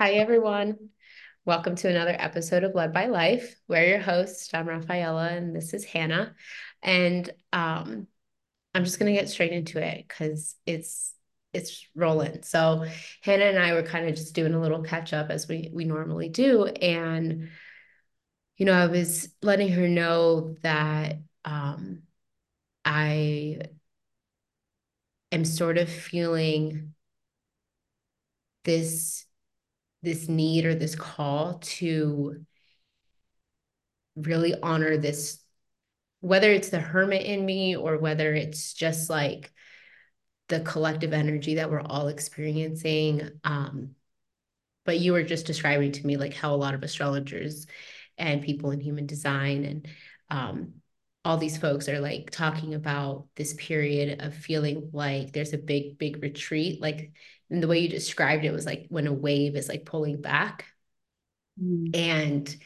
Hi, everyone. Welcome to another episode of Led by Life. We're your hosts. I'm Rafaela, and this is Hannah. And um, I'm just gonna get straight into it because it's it's rolling. So Hannah and I were kind of just doing a little catch up as we we normally do, and you know, I was letting her know that um, I am sort of feeling this this need or this call to really honor this whether it's the hermit in me or whether it's just like the collective energy that we're all experiencing um but you were just describing to me like how a lot of astrologers and people in human design and um all these folks are like talking about this period of feeling like there's a big big retreat like and the way you described it was like when a wave is like pulling back mm. and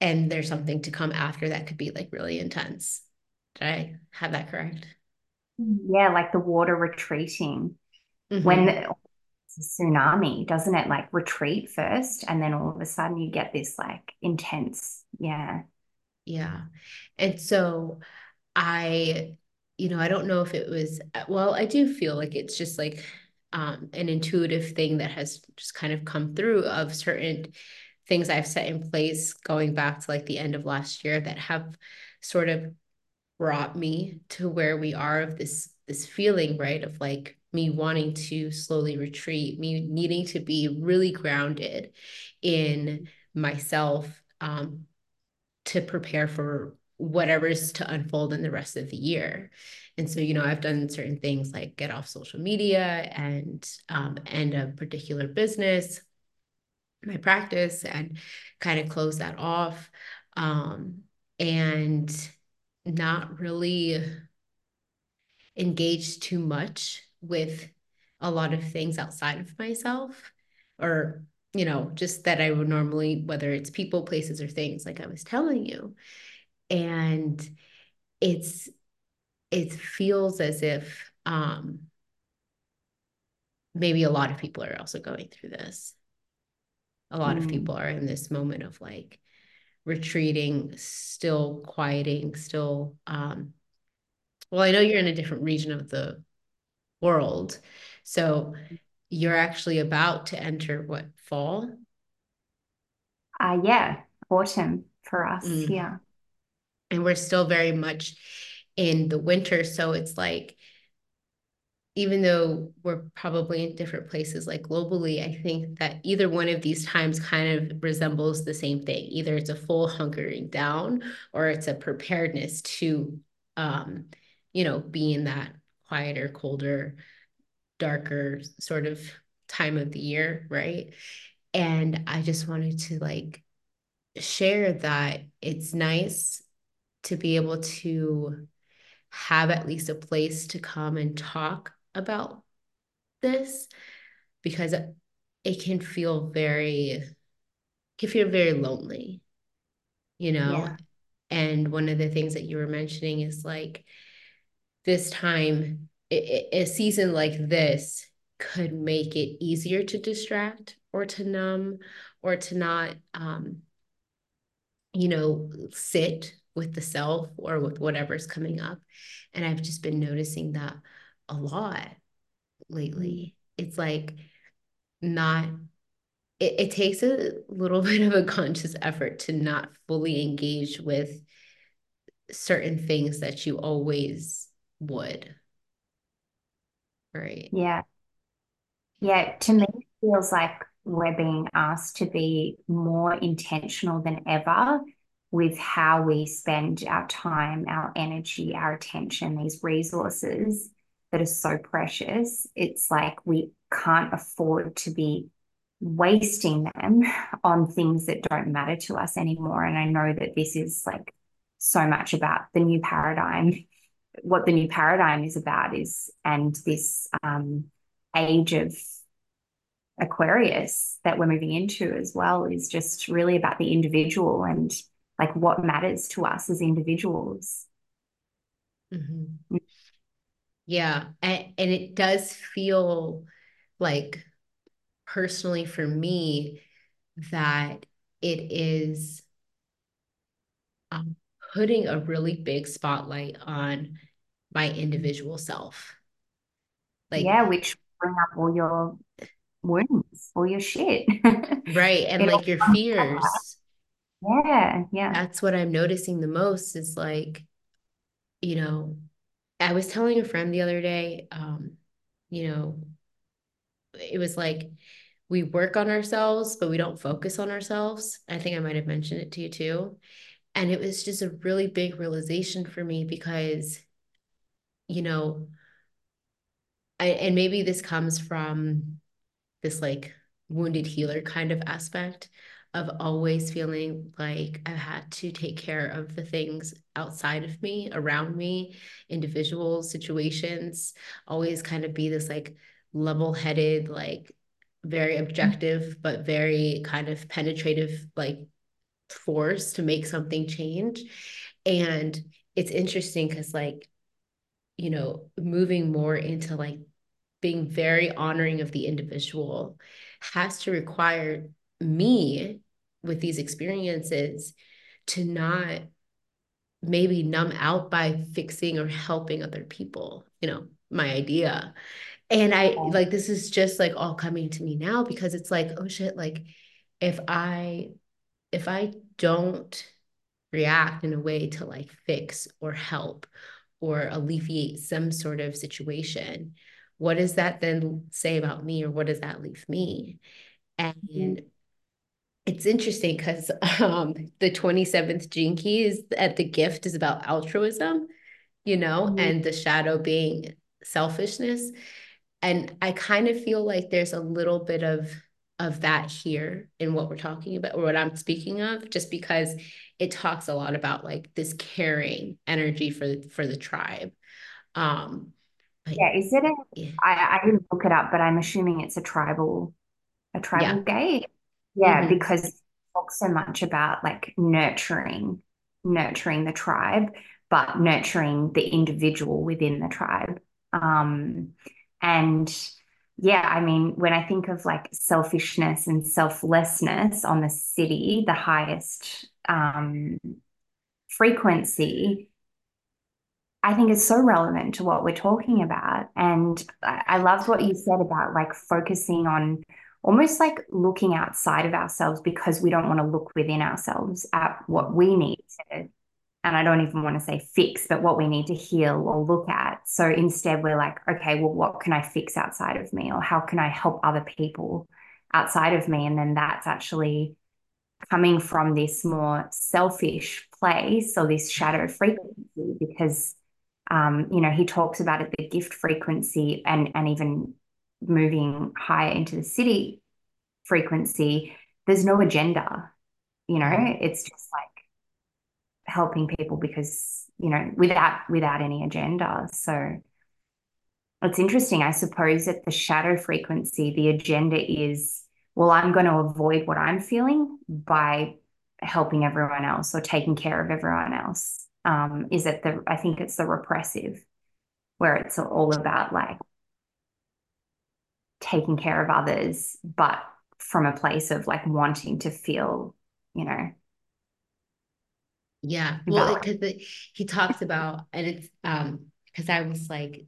and there's something to come after that could be like really intense did i have that correct yeah like the water retreating mm-hmm. when it's a tsunami doesn't it like retreat first and then all of a sudden you get this like intense yeah yeah and so i you know i don't know if it was well i do feel like it's just like um, an intuitive thing that has just kind of come through of certain things I've set in place going back to like the end of last year that have sort of brought me to where we are of this this feeling right of like me wanting to slowly retreat me needing to be really grounded in myself um, to prepare for whatever's to unfold in the rest of the year and so, you know, I've done certain things like get off social media and um, end a particular business, my practice, and kind of close that off. Um, and not really engage too much with a lot of things outside of myself or you know just that i would normally whether it's people places or things like i was telling you and it's it feels as if um, maybe a lot of people are also going through this. A lot mm. of people are in this moment of like retreating, still quieting, still. Um, well, I know you're in a different region of the world. So you're actually about to enter what fall? Uh, yeah, autumn for us. Mm. Yeah. And we're still very much in the winter. So it's like, even though we're probably in different places, like globally, I think that either one of these times kind of resembles the same thing. Either it's a full hunkering down or it's a preparedness to, um, you know, be in that quieter, colder, darker sort of time of the year, right? And I just wanted to like share that it's nice to be able to have at least a place to come and talk about this because it can feel very can feel very lonely you know yeah. and one of the things that you were mentioning is like this time a season like this could make it easier to distract or to numb or to not um you know sit with the self or with whatever's coming up. And I've just been noticing that a lot lately. Mm. It's like not, it, it takes a little bit of a conscious effort to not fully engage with certain things that you always would. Right. Yeah. Yeah. To me, it feels like we're being asked to be more intentional than ever with how we spend our time, our energy, our attention, these resources that are so precious. It's like we can't afford to be wasting them on things that don't matter to us anymore. And I know that this is like so much about the new paradigm. What the new paradigm is about is, and this um, age of Aquarius that we're moving into as well is just really about the individual and like what matters to us as individuals. Mm-hmm. Yeah. And, and it does feel like personally for me that it is um, putting a really big spotlight on my individual self. Like, yeah, which bring up all your wounds, all your shit. right. And like your fears. Yeah. Yeah. That's what I'm noticing the most is like, you know, I was telling a friend the other day, um, you know, it was like we work on ourselves, but we don't focus on ourselves. I think I might have mentioned it to you too. And it was just a really big realization for me because, you know, I, and maybe this comes from this like wounded healer kind of aspect of always feeling like I've had to take care of the things outside of me, around me, individual situations, always kind of be this like level headed, like very objective, but very kind of penetrative, like force to make something change. And it's interesting because, like, you know, moving more into like being very honoring of the individual has to require me with these experiences to not maybe numb out by fixing or helping other people, you know, my idea. And I like this is just like all coming to me now because it's like, oh shit, like if I if I don't react in a way to like fix or help or alleviate some sort of situation, what does that then say about me or what does that leave me? And mm-hmm. It's interesting because um, the 27th gene key is at the gift is about altruism, you know, mm-hmm. and the shadow being selfishness. And I kind of feel like there's a little bit of of that here in what we're talking about or what I'm speaking of, just because it talks a lot about like this caring energy for for the tribe. Um, but, yeah, is it a? Yeah. I, I didn't look it up, but I'm assuming it's a tribal, a tribal yeah. gate. Yeah, mm-hmm. because it talks so much about like nurturing, nurturing the tribe, but nurturing the individual within the tribe. Um, and yeah, I mean, when I think of like selfishness and selflessness on the Siddhi, the highest um, frequency, I think is so relevant to what we're talking about. And I love what you said about like focusing on almost like looking outside of ourselves because we don't want to look within ourselves at what we need to and I don't even want to say fix, but what we need to heal or look at. So instead, we're like, okay, well, what can I fix outside of me? Or how can I help other people outside of me? And then that's actually coming from this more selfish place or this shadow frequency because um, you know he talks about it the gift frequency and and even moving higher into the Siddhi frequency there's no agenda you know? It's just like helping people because you know without without any agenda. So it's interesting. I suppose at the shadow frequency the agenda is well i'm going to avoid what i'm feeling by helping everyone else or taking care of everyone else. Um, is it the i think it's the repressive where it's all about like taking care of others but from a place of like wanting to feel you know yeah. Well, because he talks about, and it's um, because I was like,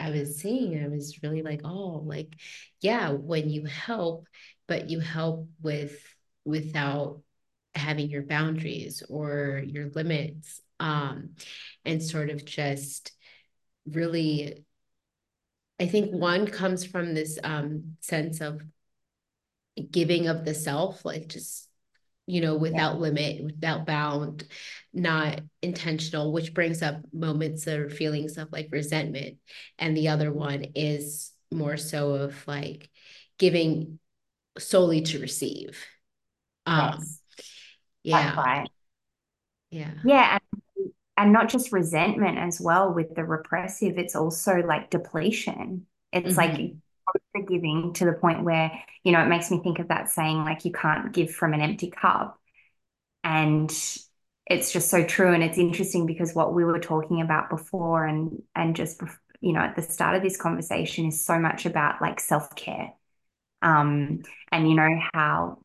I was seeing, I was really like, oh, like, yeah, when you help, but you help with without having your boundaries or your limits, um, and sort of just really, I think one comes from this um sense of giving of the self, like just you know, without yeah. limit, without bound, not intentional, which brings up moments or feelings of like resentment. And the other one is more so of like giving solely to receive. Um, yes. Yeah. Yeah. Yeah. And, and not just resentment as well with the repressive, it's also like depletion. It's mm-hmm. like forgiving to the point where, you know, it makes me think of that saying, like, you can't give from an empty cup. And it's just so true. And it's interesting because what we were talking about before and and just you know, at the start of this conversation is so much about like self-care. Um, and you know how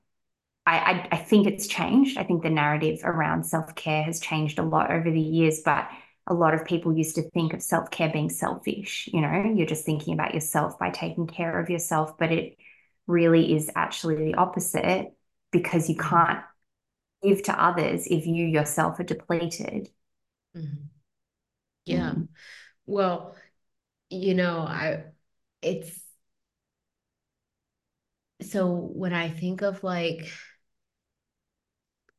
I, I, I think it's changed. I think the narrative around self care has changed a lot over the years, but a lot of people used to think of self care being selfish. You know, you're just thinking about yourself by taking care of yourself, but it really is actually the opposite because you mm-hmm. can't give to others if you yourself are depleted. Mm-hmm. Yeah. Mm-hmm. Well, you know, I, it's, so when I think of like,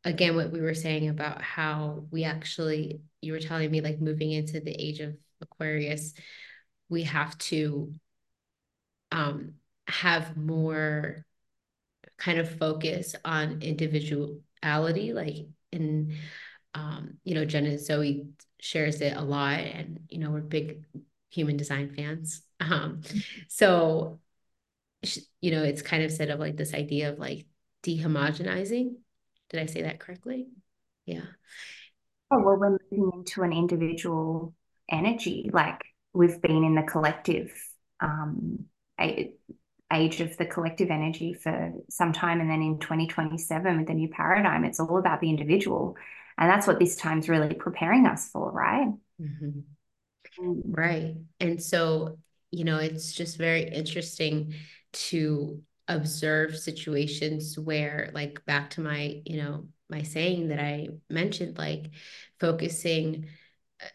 again, what we were saying about how we actually, you were telling me like moving into the age of Aquarius, we have to um, have more kind of focus on individuality, like in, um, you know, Jenna Zoe shares it a lot, and you know, we're big human design fans. Um, so, you know, it's kind of said of like this idea of like dehomogenizing did I say that correctly? Yeah. Oh, well, we're moving into an individual energy. Like we've been in the collective um, age of the collective energy for some time. And then in 2027, with the new paradigm, it's all about the individual. And that's what this time's really preparing us for, right? Mm-hmm. Mm. Right. And so, you know, it's just very interesting to observe situations where like back to my you know my saying that i mentioned like focusing uh,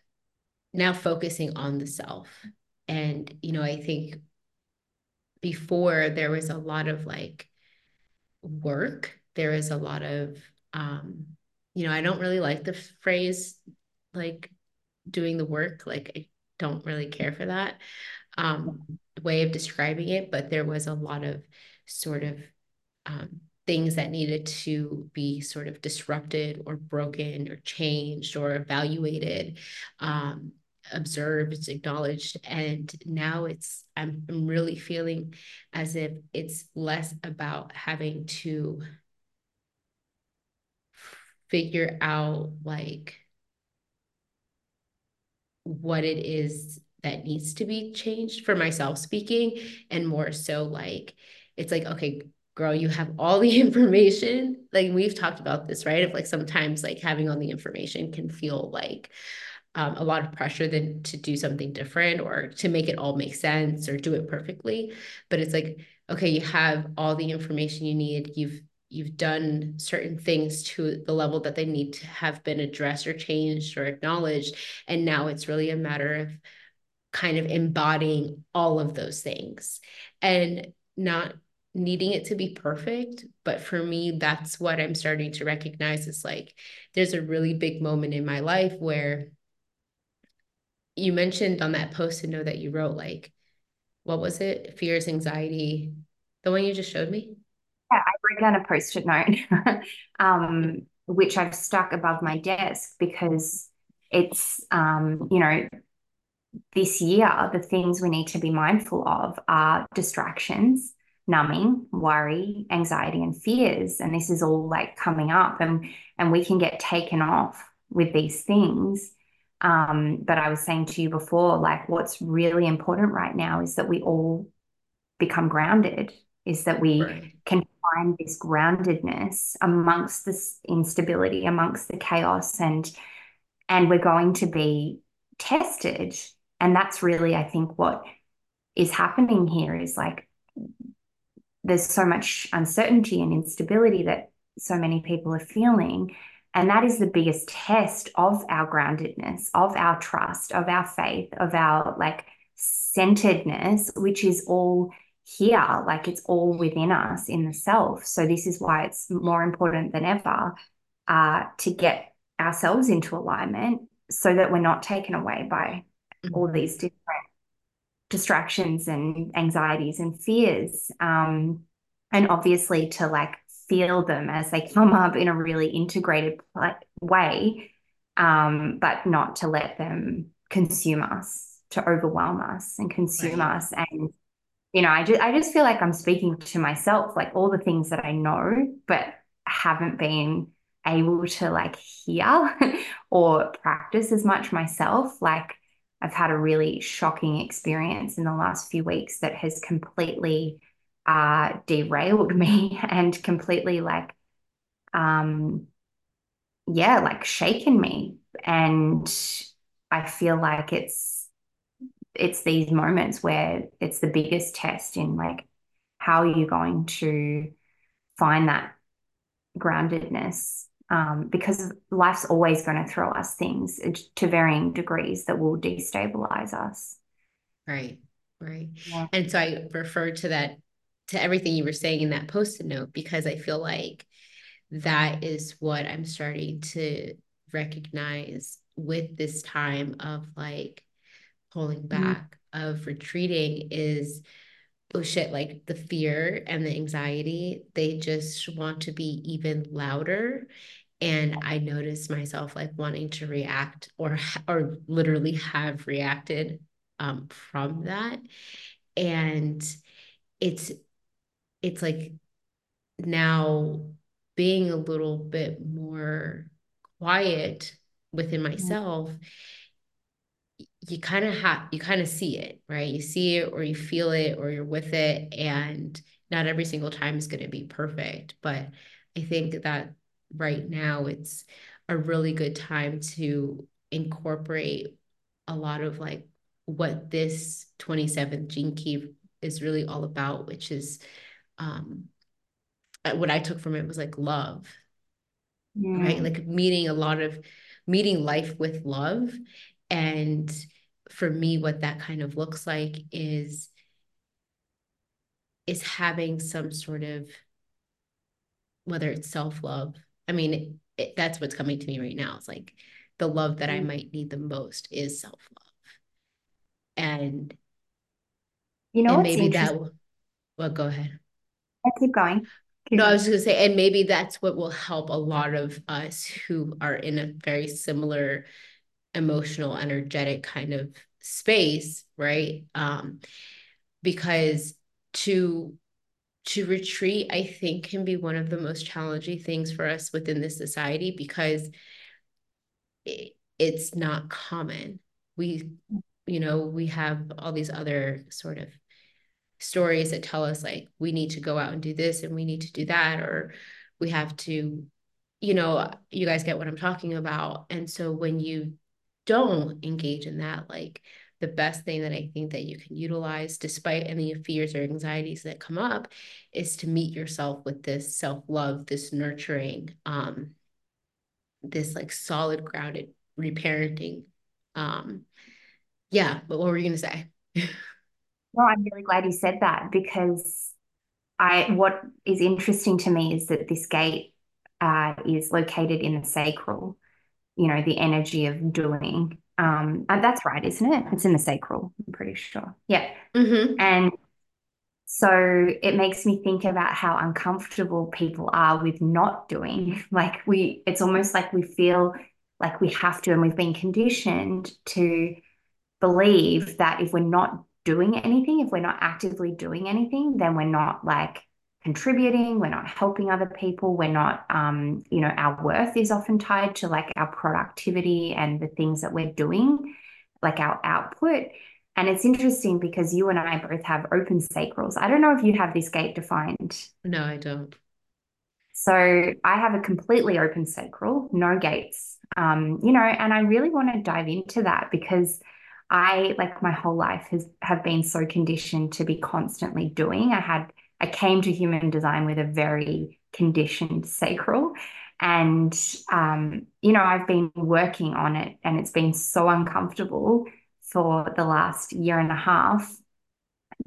now focusing on the self. And you know i think before there was a lot of like work there is a lot of um you know i don't really like the phrase like doing the work like i don't really care for that um way of describing it but there was a lot of sort of um, things that needed to be sort of disrupted or broken or changed or evaluated um, observed acknowledged. And now it's I'm, I'm really feeling as if it's less about having to figure out like what it is that needs to be changed for myself speaking and more so like it's like, okay, girl, you have all the information. Like we've talked about this, right? Of like sometimes like having all the information can feel like um, a lot of pressure than to do something different or to make it all make sense or do it perfectly. But it's like, okay, you have all the information you need. You've you've done certain things to the level that they need to have been addressed or changed or acknowledged. And now it's really a matter of kind of embodying all of those things and not needing it to be perfect but for me that's what i'm starting to recognize is like there's a really big moment in my life where you mentioned on that post to know that you wrote like what was it? Fears anxiety the one you just showed me? Yeah i wrote down a post-it note um, which i've stuck above my desk because it's um, you know this year the things we need to be mindful of are distractions numbing, worry, anxiety, and fears. And this is all like coming up, and and we can get taken off with these things. Um, but I was saying to you before, like what's really important right now is that we all become grounded, is that we right. can find this groundedness amongst this instability, amongst the chaos, and and we're going to be tested. And that's really, I think, what is happening here is like there's so much uncertainty and instability that so many people are feeling. And that is the biggest test of our groundedness, of our trust, of our faith, of our like centeredness, which is all here, like it's all within us in the self. So, this is why it's more important than ever uh, to get ourselves into alignment so that we're not taken away by all mm-hmm. these different distractions and anxieties and fears. Um, and obviously to like feel them as they come up in a really integrated way, um, but not to let them consume us, to overwhelm us and consume right. us. And, you know, I just, I just feel like I'm speaking to myself, like all the things that I know, but haven't been able to like hear or practice as much myself. Like, I've had a really shocking experience in the last few weeks that has completely uh, derailed me and completely like, um, yeah, like shaken me. And I feel like it's it's these moments where it's the biggest test in like how are you going to find that groundedness um, because life's always going to throw us things to varying degrees that will destabilize us. Right, right. Yeah. And so I refer to that, to everything you were saying in that post it note, because I feel like that is what I'm starting to recognize with this time of like pulling mm-hmm. back, mm-hmm. of retreating is shit, like the fear and the anxiety, they just want to be even louder. And I noticed myself like wanting to react or or literally have reacted um, from that. And it's it's like now being a little bit more quiet within myself you kind of have you kind of see it right you see it or you feel it or you're with it and not every single time is going to be perfect but i think that right now it's a really good time to incorporate a lot of like what this 27th gene key is really all about which is um what i took from it was like love yeah. right like meeting a lot of meeting life with love and for me what that kind of looks like is is having some sort of whether it's self-love i mean it, it, that's what's coming to me right now it's like the love that i mm. might need the most is self-love and you know and maybe that well go ahead I keep going keep no going. i was just going to say and maybe that's what will help a lot of us who are in a very similar emotional, energetic kind of space, right? Um, because to to retreat, I think, can be one of the most challenging things for us within this society because it, it's not common. We, you know, we have all these other sort of stories that tell us like we need to go out and do this and we need to do that, or we have to, you know, you guys get what I'm talking about. And so when you don't engage in that, like the best thing that I think that you can utilize, despite any fears or anxieties that come up, is to meet yourself with this self love, this nurturing, um, this like solid, grounded reparenting. Um, yeah, but what were you going to say? well, I'm really glad you said that because I what is interesting to me is that this gate uh, is located in the sacral you know, the energy of doing. Um, and that's right, isn't it? It's in the sacral, I'm pretty sure. Yeah. Mm-hmm. And so it makes me think about how uncomfortable people are with not doing. Like we, it's almost like we feel like we have to, and we've been conditioned to believe that if we're not doing anything, if we're not actively doing anything, then we're not like contributing, we're not helping other people, we're not, um, you know, our worth is often tied to like our productivity and the things that we're doing, like our output. And it's interesting because you and I both have open sacrals. I don't know if you have this gate defined. No, I don't. So I have a completely open sacral, no gates. Um, you know, and I really want to dive into that because I like my whole life has have been so conditioned to be constantly doing. I had I came to human design with a very conditioned sacral. And, um, you know, I've been working on it and it's been so uncomfortable for the last year and a half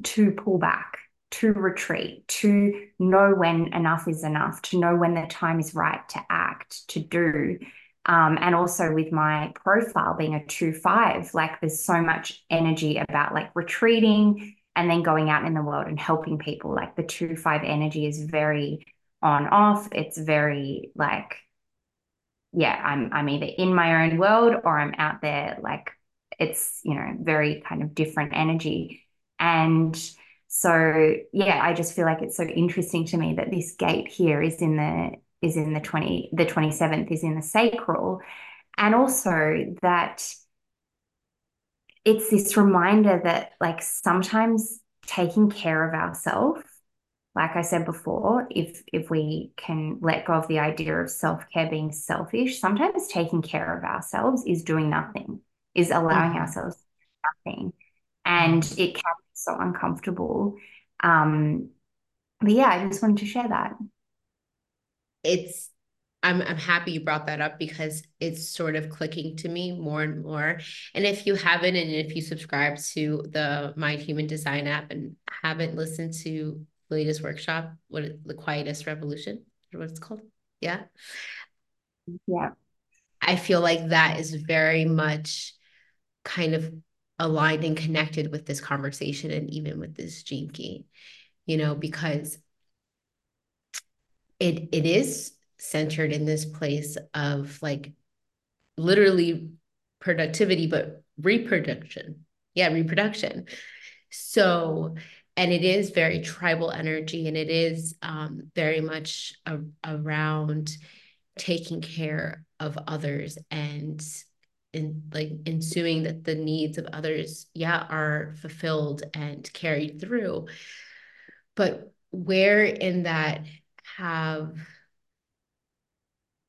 to pull back, to retreat, to know when enough is enough, to know when the time is right to act, to do. Um, and also with my profile being a two five, like there's so much energy about like retreating, and then going out in the world and helping people. Like the two five energy is very on off. It's very like, yeah, I'm I'm either in my own world or I'm out there. Like it's you know very kind of different energy, and so yeah, I just feel like it's so interesting to me that this gate here is in the is in the 20 the 27th is in the sacral and also that it's this reminder that like sometimes taking care of ourselves like I said before, if if we can let go of the idea of self-care being selfish, sometimes taking care of ourselves is doing nothing, is allowing mm-hmm. ourselves nothing. And it can be so uncomfortable. Um, but yeah, I just wanted to share that. It's I'm I'm happy you brought that up because it's sort of clicking to me more and more. And if you haven't, and if you subscribe to the My Human Design app and haven't listened to the latest workshop, what the quietest revolution, what it's called? Yeah. Yeah. I feel like that is very much kind of aligned and connected with this conversation and even with this gene key, you know, because it it is centered in this place of like literally productivity, but reproduction. Yeah, reproduction. So and it is very tribal energy and it is um, very much a, around taking care of others and in like ensuing that the needs of others yeah are fulfilled and carried through but where in that have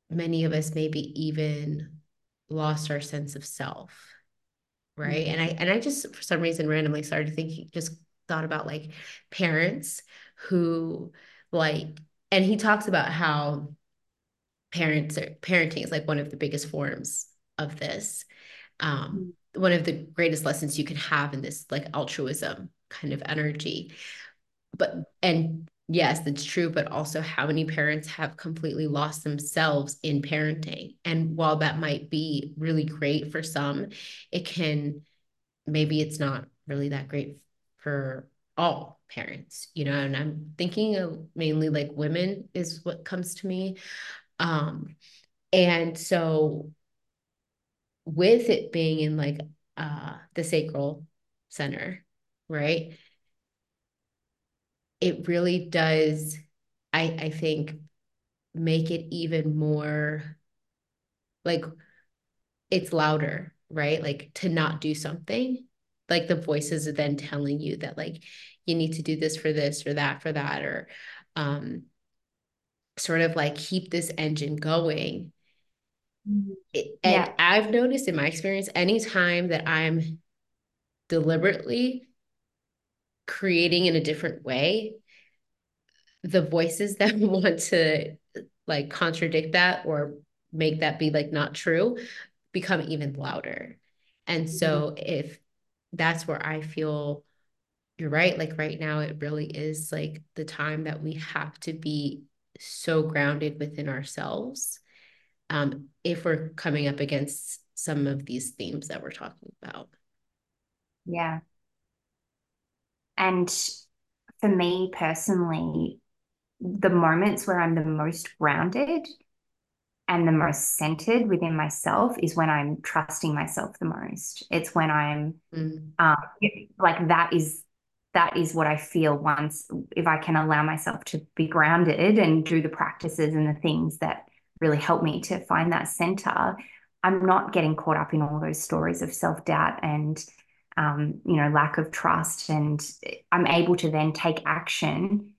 many of us maybe even lost our sense of self right mm-hmm. and i and i just for some reason randomly started thinking just thought about like parents who like and he talks about how parents are parenting is like one of the biggest forms of this um mm-hmm. one of the greatest lessons you can have in this like altruism kind of energy but and yes that's true but also how many parents have completely lost themselves in parenting and while that might be really great for some it can maybe it's not really that great for all parents, you know, and I'm thinking of mainly like women is what comes to me. Um, and so with it being in like uh the sacral center, right? It really does, I I think, make it even more like it's louder, right? Like to not do something like the voices are then telling you that like you need to do this for this or that for that or um sort of like keep this engine going mm-hmm. and yeah. i've noticed in my experience anytime that i'm deliberately creating in a different way the voices that want to like contradict that or make that be like not true become even louder and so mm-hmm. if that's where I feel you're right. Like right now, it really is like the time that we have to be so grounded within ourselves um, if we're coming up against some of these themes that we're talking about. Yeah. And for me personally, the moments where I'm the most grounded and the most centered within myself is when I'm trusting myself the most. It's when I'm mm. um, like that is that is what I feel once if I can allow myself to be grounded and do the practices and the things that really help me to find that center. I'm not getting caught up in all those stories of self doubt and um, you know lack of trust, and I'm able to then take action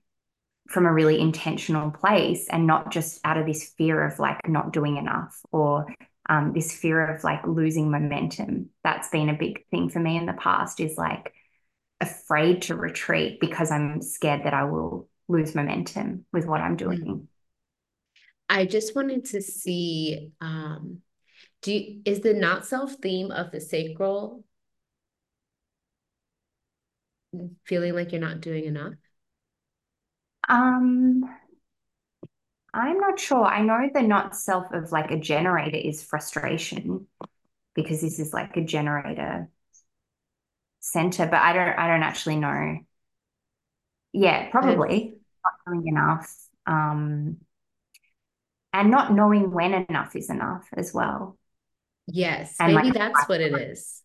from a really intentional place and not just out of this fear of like not doing enough or um, this fear of like losing momentum. That's been a big thing for me in the past is like afraid to retreat because I'm scared that I will lose momentum with what I'm doing. Mm. I just wanted to see um do you, is the not self theme of the sacral feeling like you're not doing enough? Um, I'm not sure. I know the not self of like a generator is frustration because this is like a generator center, but I don't I don't actually know. Yeah, probably not doing enough. Um and not knowing when enough is enough as well. Yes, and maybe like, that's what it is.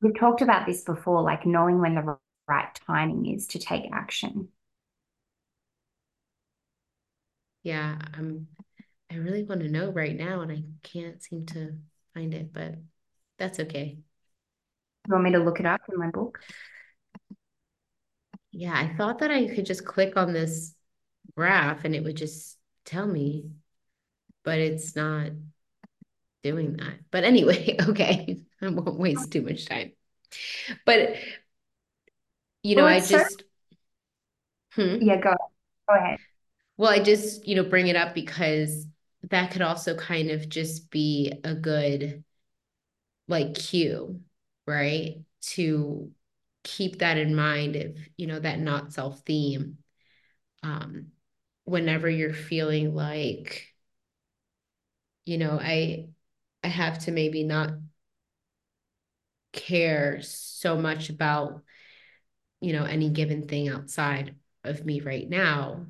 We've talked about this before, like knowing when the right timing is to take action. yeah, I'm I really want to know right now and I can't seem to find it, but that's okay. You want me to look it up in my book? Yeah, I thought that I could just click on this graph and it would just tell me, but it's not doing that. But anyway, okay, I won't waste too much time. But you know, well, I just hmm? yeah, go go ahead. Well, I just, you know, bring it up because that could also kind of just be a good like cue, right? To keep that in mind if, you know, that not self theme. Um, whenever you're feeling like, you know, I I have to maybe not care so much about, you know, any given thing outside of me right now,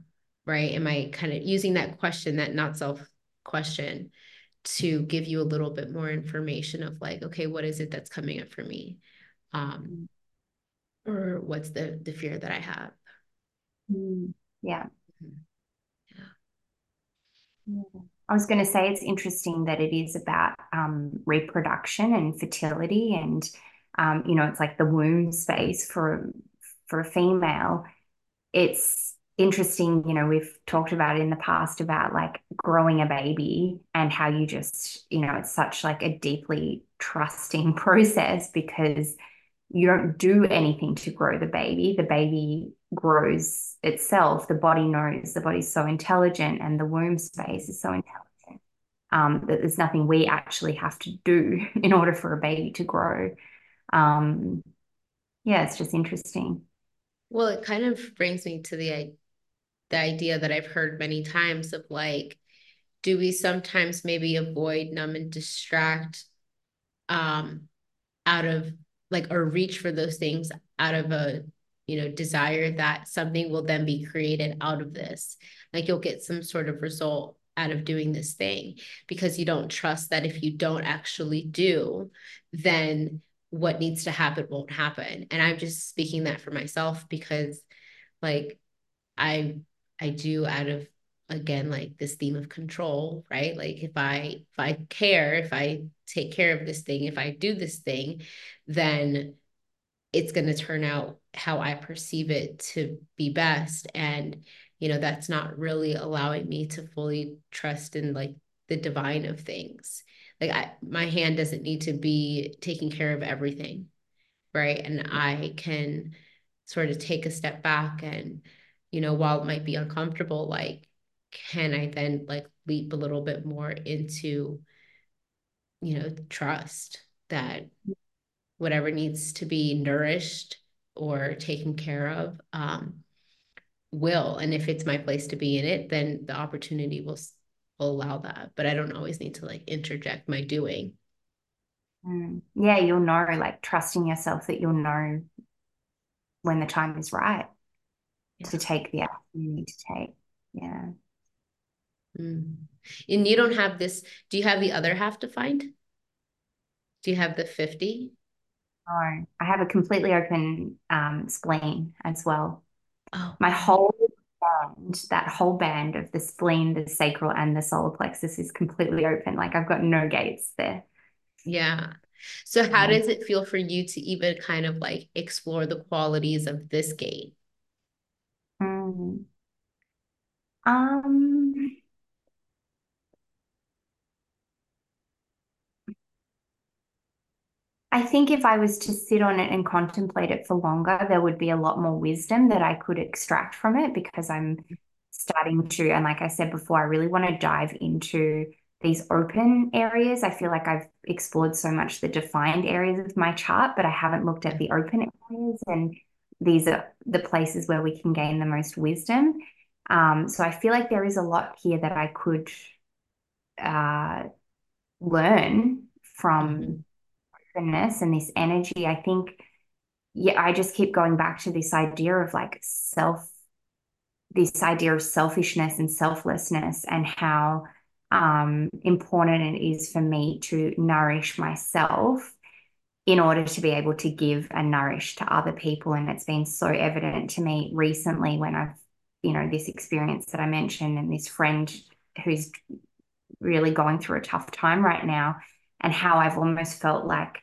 right? Am I kind of using that question, that not self question, to give you a little bit more information of like, okay, what is it that's coming up for me? Um, or what's the the fear that I have? Mm, yeah. Mm-hmm. Yeah. I was going to say it's interesting that it is about um, reproduction and fertility, and um, you know, it's like the womb space for for a female. It's interesting, you know, we've talked about in the past about like growing a baby and how you just, you know, it's such like a deeply trusting process because you don't do anything to grow the baby. The baby grows itself. The body knows the body's so intelligent and the womb space is so intelligent um, that there's nothing we actually have to do in order for a baby to grow. Um, yeah, it's just interesting. Well, it kind of brings me to the the idea that I've heard many times of like, do we sometimes maybe avoid, numb, and distract um, out of like or reach for those things out of a you know desire that something will then be created out of this? Like you'll get some sort of result out of doing this thing because you don't trust that if you don't actually do then what needs to happen won't happen. And i'm just speaking that for myself because like i i do out of again like this theme of control right? Like if i if i care if i take care of this thing if i do this thing then it's going to turn out how i perceive it to be best. And you know that's not really allowing me to fully trust in like the divine of things like I, my hand doesn't need to be taking care of everything right and i can sort of take a step back and you know while it might be uncomfortable like can I then like leap a little bit more into, you know, trust that whatever needs to be nourished or taken care of um, will. And if it's my place to be in it, then the opportunity will, will allow that. But I don't always need to like interject my doing. Mm. Yeah, you'll know, like trusting yourself that you'll know when the time is right yeah. to take the action you need to take. Yeah. Mm. And you don't have this, do you have the other half defined? Do you have the 50? No, I have a completely open um, spleen as well. Oh. My whole band, that whole band of the spleen, the sacral, and the solar plexus is completely open. Like I've got no gates there. Yeah. So how does it feel for you to even kind of like explore the qualities of this gate? Mm. Um, I think if I was to sit on it and contemplate it for longer, there would be a lot more wisdom that I could extract from it because I'm starting to, and like I said before, I really want to dive into these open areas. I feel like I've explored so much the defined areas of my chart, but I haven't looked at the open areas. And these are the places where we can gain the most wisdom. Um, so I feel like there is a lot here that I could uh, learn from mm-hmm openness and this energy, I think, yeah, I just keep going back to this idea of like self, this idea of selfishness and selflessness and how um, important it is for me to nourish myself in order to be able to give and nourish to other people. And it's been so evident to me recently when I've, you know, this experience that I mentioned and this friend who's really going through a tough time right now and how I've almost felt like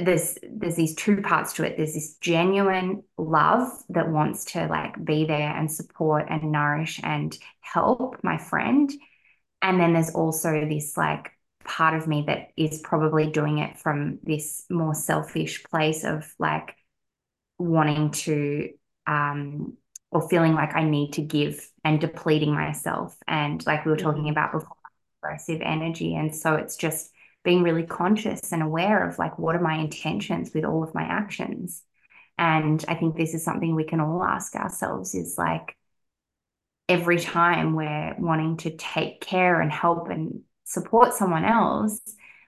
there's there's these two parts to it. There's this genuine love that wants to like be there and support and nourish and help my friend. And then there's also this like part of me that is probably doing it from this more selfish place of like wanting to um or feeling like I need to give and depleting myself. And like we were talking mm-hmm. about before, aggressive energy. And so it's just being really conscious and aware of like what are my intentions with all of my actions? And i think this is something we can all ask ourselves is like every time we're wanting to take care and help and support someone else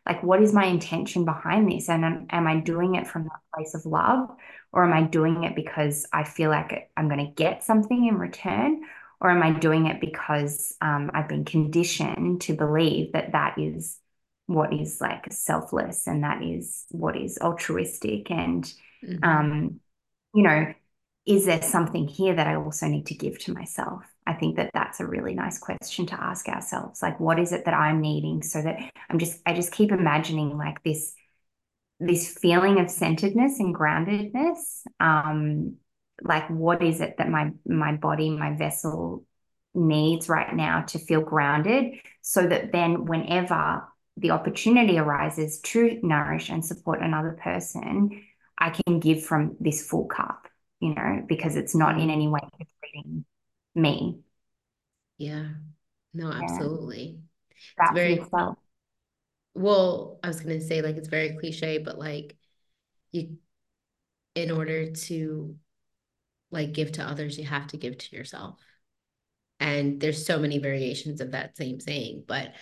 like what is my intention behind this? And am, am i doing it from that place of love? Or am i doing it because i feel like i'm going to get something in return? Or am i doing it because um, i've been conditioned to believe that that is what is like selfless and that is what is altruistic and mm-hmm. um you know is there something here that i also need to give to myself? I think that that's a really nice question to ask ourselves. Like what is it that i'm needing so that i'm just i just keep imagining like this this feeling of centeredness and groundedness. Um like what is it that my my body my vessel needs right now to feel grounded so that then whenever the opportunity arises to nourish and support another person, I can give from this full cup, you know, because it's not in any way depleting me. Yeah. No, absolutely. Yeah. It's very well. Well, I was gonna say like it's very cliche, but like you in order to like give to others, you have to give to yourself. And there's so many variations of that same saying, but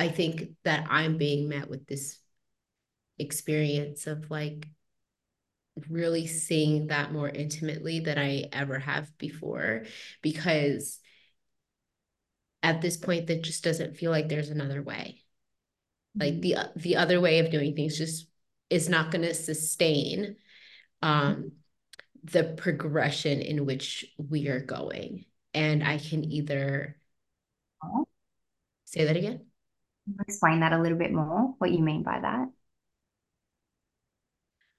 I think that I'm being met with this experience of like really seeing that more intimately than I ever have before because at this point that just doesn't feel like there's another way. Like mm-hmm. the the other way of doing things just is not going to sustain um the progression in which we are going. And i can either say that again explain that a little bit more, what you mean by that?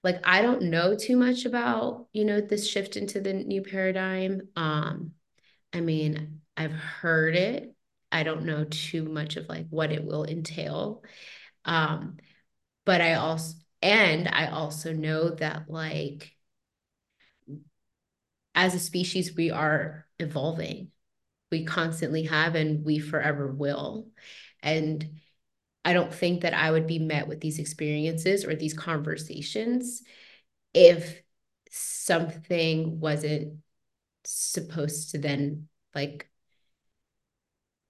Like I don't know too much about, you know, this shift into the new paradigm. Um, I mean, I've heard it. I don't know too much of like what it will entail. Um, but I also and I also know that like as a species, we are evolving. We constantly have and we forever will. And I don't think that I would be met with these experiences or these conversations if something wasn't supposed to then like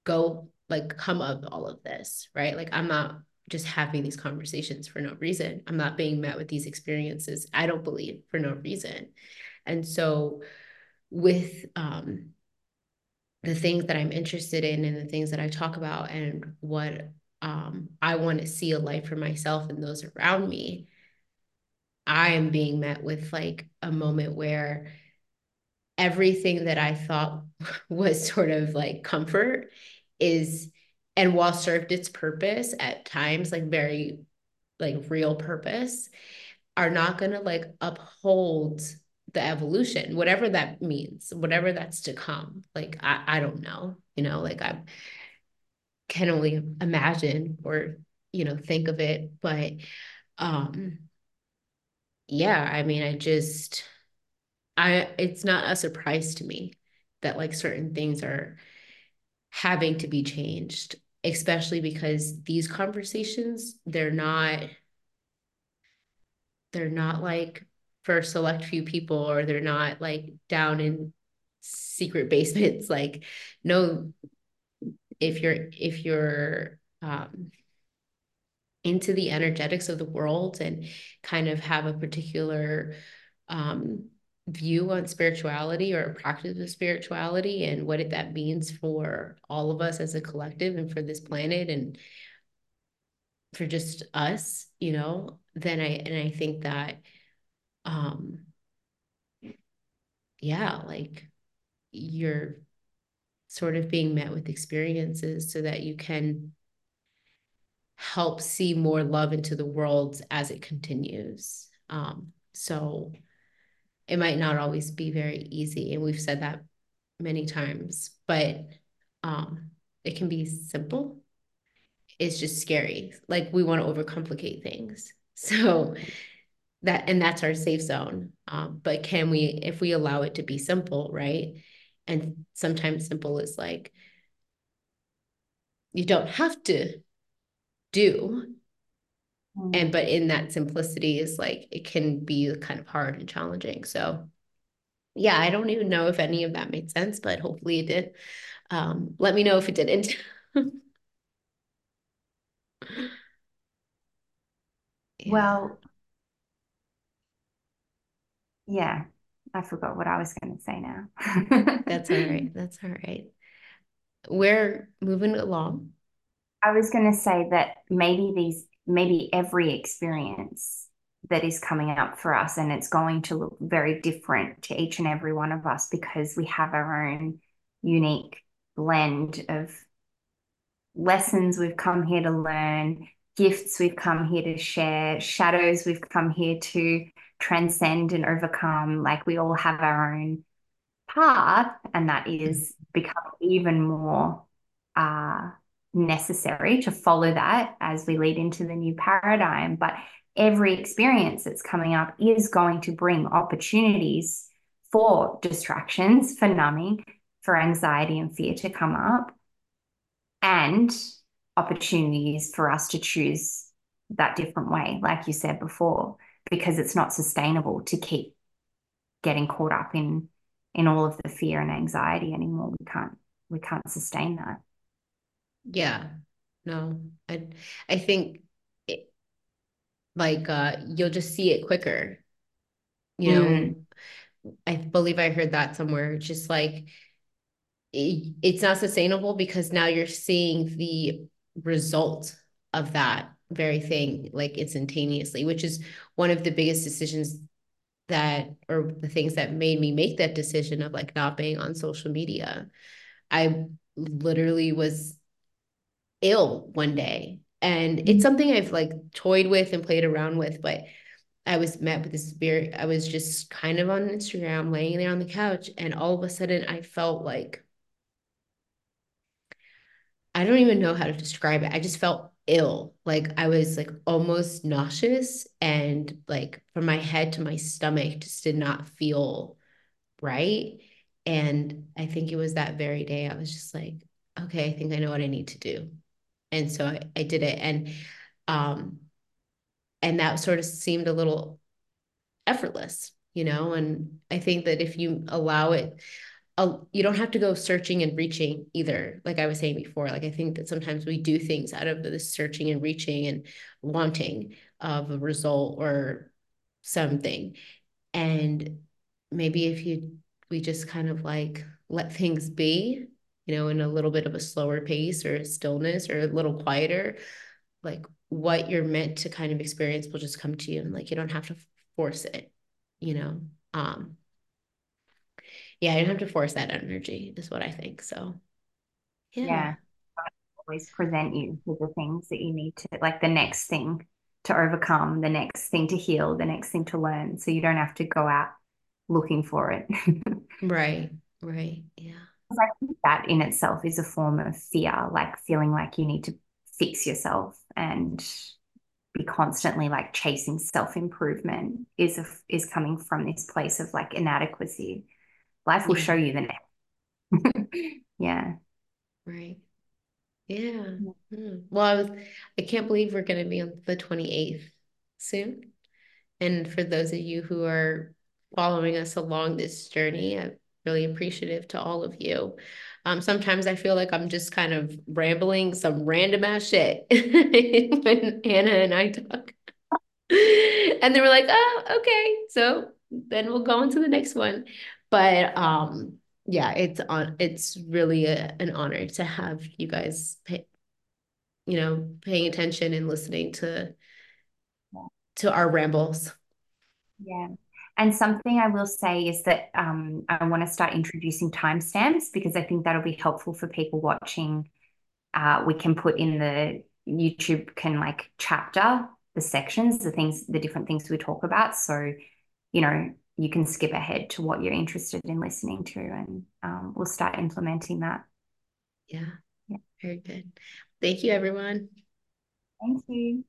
go like come of all of this, right? Like I'm not just having these conversations for no reason. I'm not being met with these experiences, I don't believe, for no reason. And so with um the things that I'm interested in and the things that I talk about and what um, I want to see a life for myself and those around me, I am being met with like a moment where everything that I thought was sort of like comfort is, and while served its purpose at times, like very like real purpose, are not going to like uphold the evolution, whatever that means, whatever that's to come. Like, I, I don't know, you know, like I can only imagine or, you know, think of it. But, um, yeah, I mean, I just, I, it's not a surprise to me that like certain things are having to be changed, especially because these conversations, they're not, they're not like for a select few people or they're not like down in secret basements like no if you're if you're um into the energetics of the world and kind of have a particular um view on spirituality or a practice of spirituality and what it, that means for all of us as a collective and for this planet and for just us you know then i and i think that um yeah like you're sort of being met with experiences so that you can help see more love into the world as it continues. Um, so it might not always be very easy. And we've said that many times, but um, it can be simple. It's just scary. Like we want to overcomplicate things. So that, and that's our safe zone. Um, but can we, if we allow it to be simple, right? And sometimes simple is like, you don't have to do mm. and but in that simplicity is like it can be kind of hard and challenging so yeah i don't even know if any of that made sense but hopefully it did um, let me know if it didn't yeah. well yeah i forgot what i was going to say now. That's all right that's all right. We're moving along. I was going to say that maybe these, maybe every experience that is coming up for us, and it's going to look very different to each and every one of us because we have our own unique blend of lessons we've come here to learn, gifts we've come here to share, shadows we've come here to transcend and overcome. Like we all have our own path, and that is become even more uh, necessary to follow that as we lead into the new paradigm. But every experience that's coming up is going to bring opportunities for distractions, for numbing, for anxiety and fear to come up, and opportunities for us to choose that different way, like you said before, because it's not sustainable to keep getting caught up in in all of the fear and anxiety anymore. We can't we can't sustain that. Yeah. No. I I think it, like uh you'll just see it quicker. You know, mm. I believe I heard that somewhere. Just like it, it's not sustainable because now you're seeing the result of that very thing like instantaneously, which is one of the biggest decisions that or the things that made me make that decision of like not being on social media. I literally was ill one day. And it's mm-hmm. something I've like toyed with and played around with, but I was met with this spirit. I was just kind of on Instagram, laying there on the couch, and all of a sudden I felt like I don't even know how to describe it. I just felt ill. Like I was like almost nauseous and like from my head to my stomach just did not feel right. And I think it was that very day I was just like, okay, I think I know what I need to do and so I, I did it and um and that sort of seemed a little effortless you know and i think that if you allow it uh, you don't have to go searching and reaching either like i was saying before like i think that sometimes we do things out of the searching and reaching and wanting of a result or something and maybe if you we just kind of like let things be you know, in a little bit of a slower pace or stillness or a little quieter, like what you're meant to kind of experience will just come to you and like you don't have to force it, you know. Um yeah, you don't have to force that energy, is what I think. So yeah. yeah. Always present you with the things that you need to like the next thing to overcome, the next thing to heal, the next thing to learn. So you don't have to go out looking for it. right. Right. Yeah. I think that in itself is a form of fear, like feeling like you need to fix yourself and be constantly like chasing self improvement is a, is coming from this place of like inadequacy. Life will yeah. show you the next. yeah. Right. Yeah. Mm-hmm. Well, I was I can't believe we're going to be on the 28th soon. And for those of you who are following us along this journey, i'm really appreciative to all of you. Um, sometimes I feel like I'm just kind of rambling some random ass shit when Hannah and I talk. and they were like, oh, okay. So then we'll go on to the next one. But um, yeah, it's on it's really a, an honor to have you guys pay, you know, paying attention and listening to to our rambles. Yeah. And something I will say is that um, I want to start introducing timestamps because I think that'll be helpful for people watching. Uh, we can put in the YouTube can like chapter the sections, the things, the different things we talk about. So, you know, you can skip ahead to what you're interested in listening to, and um, we'll start implementing that. Yeah. Yeah. Very good. Thank you, everyone. Thank you.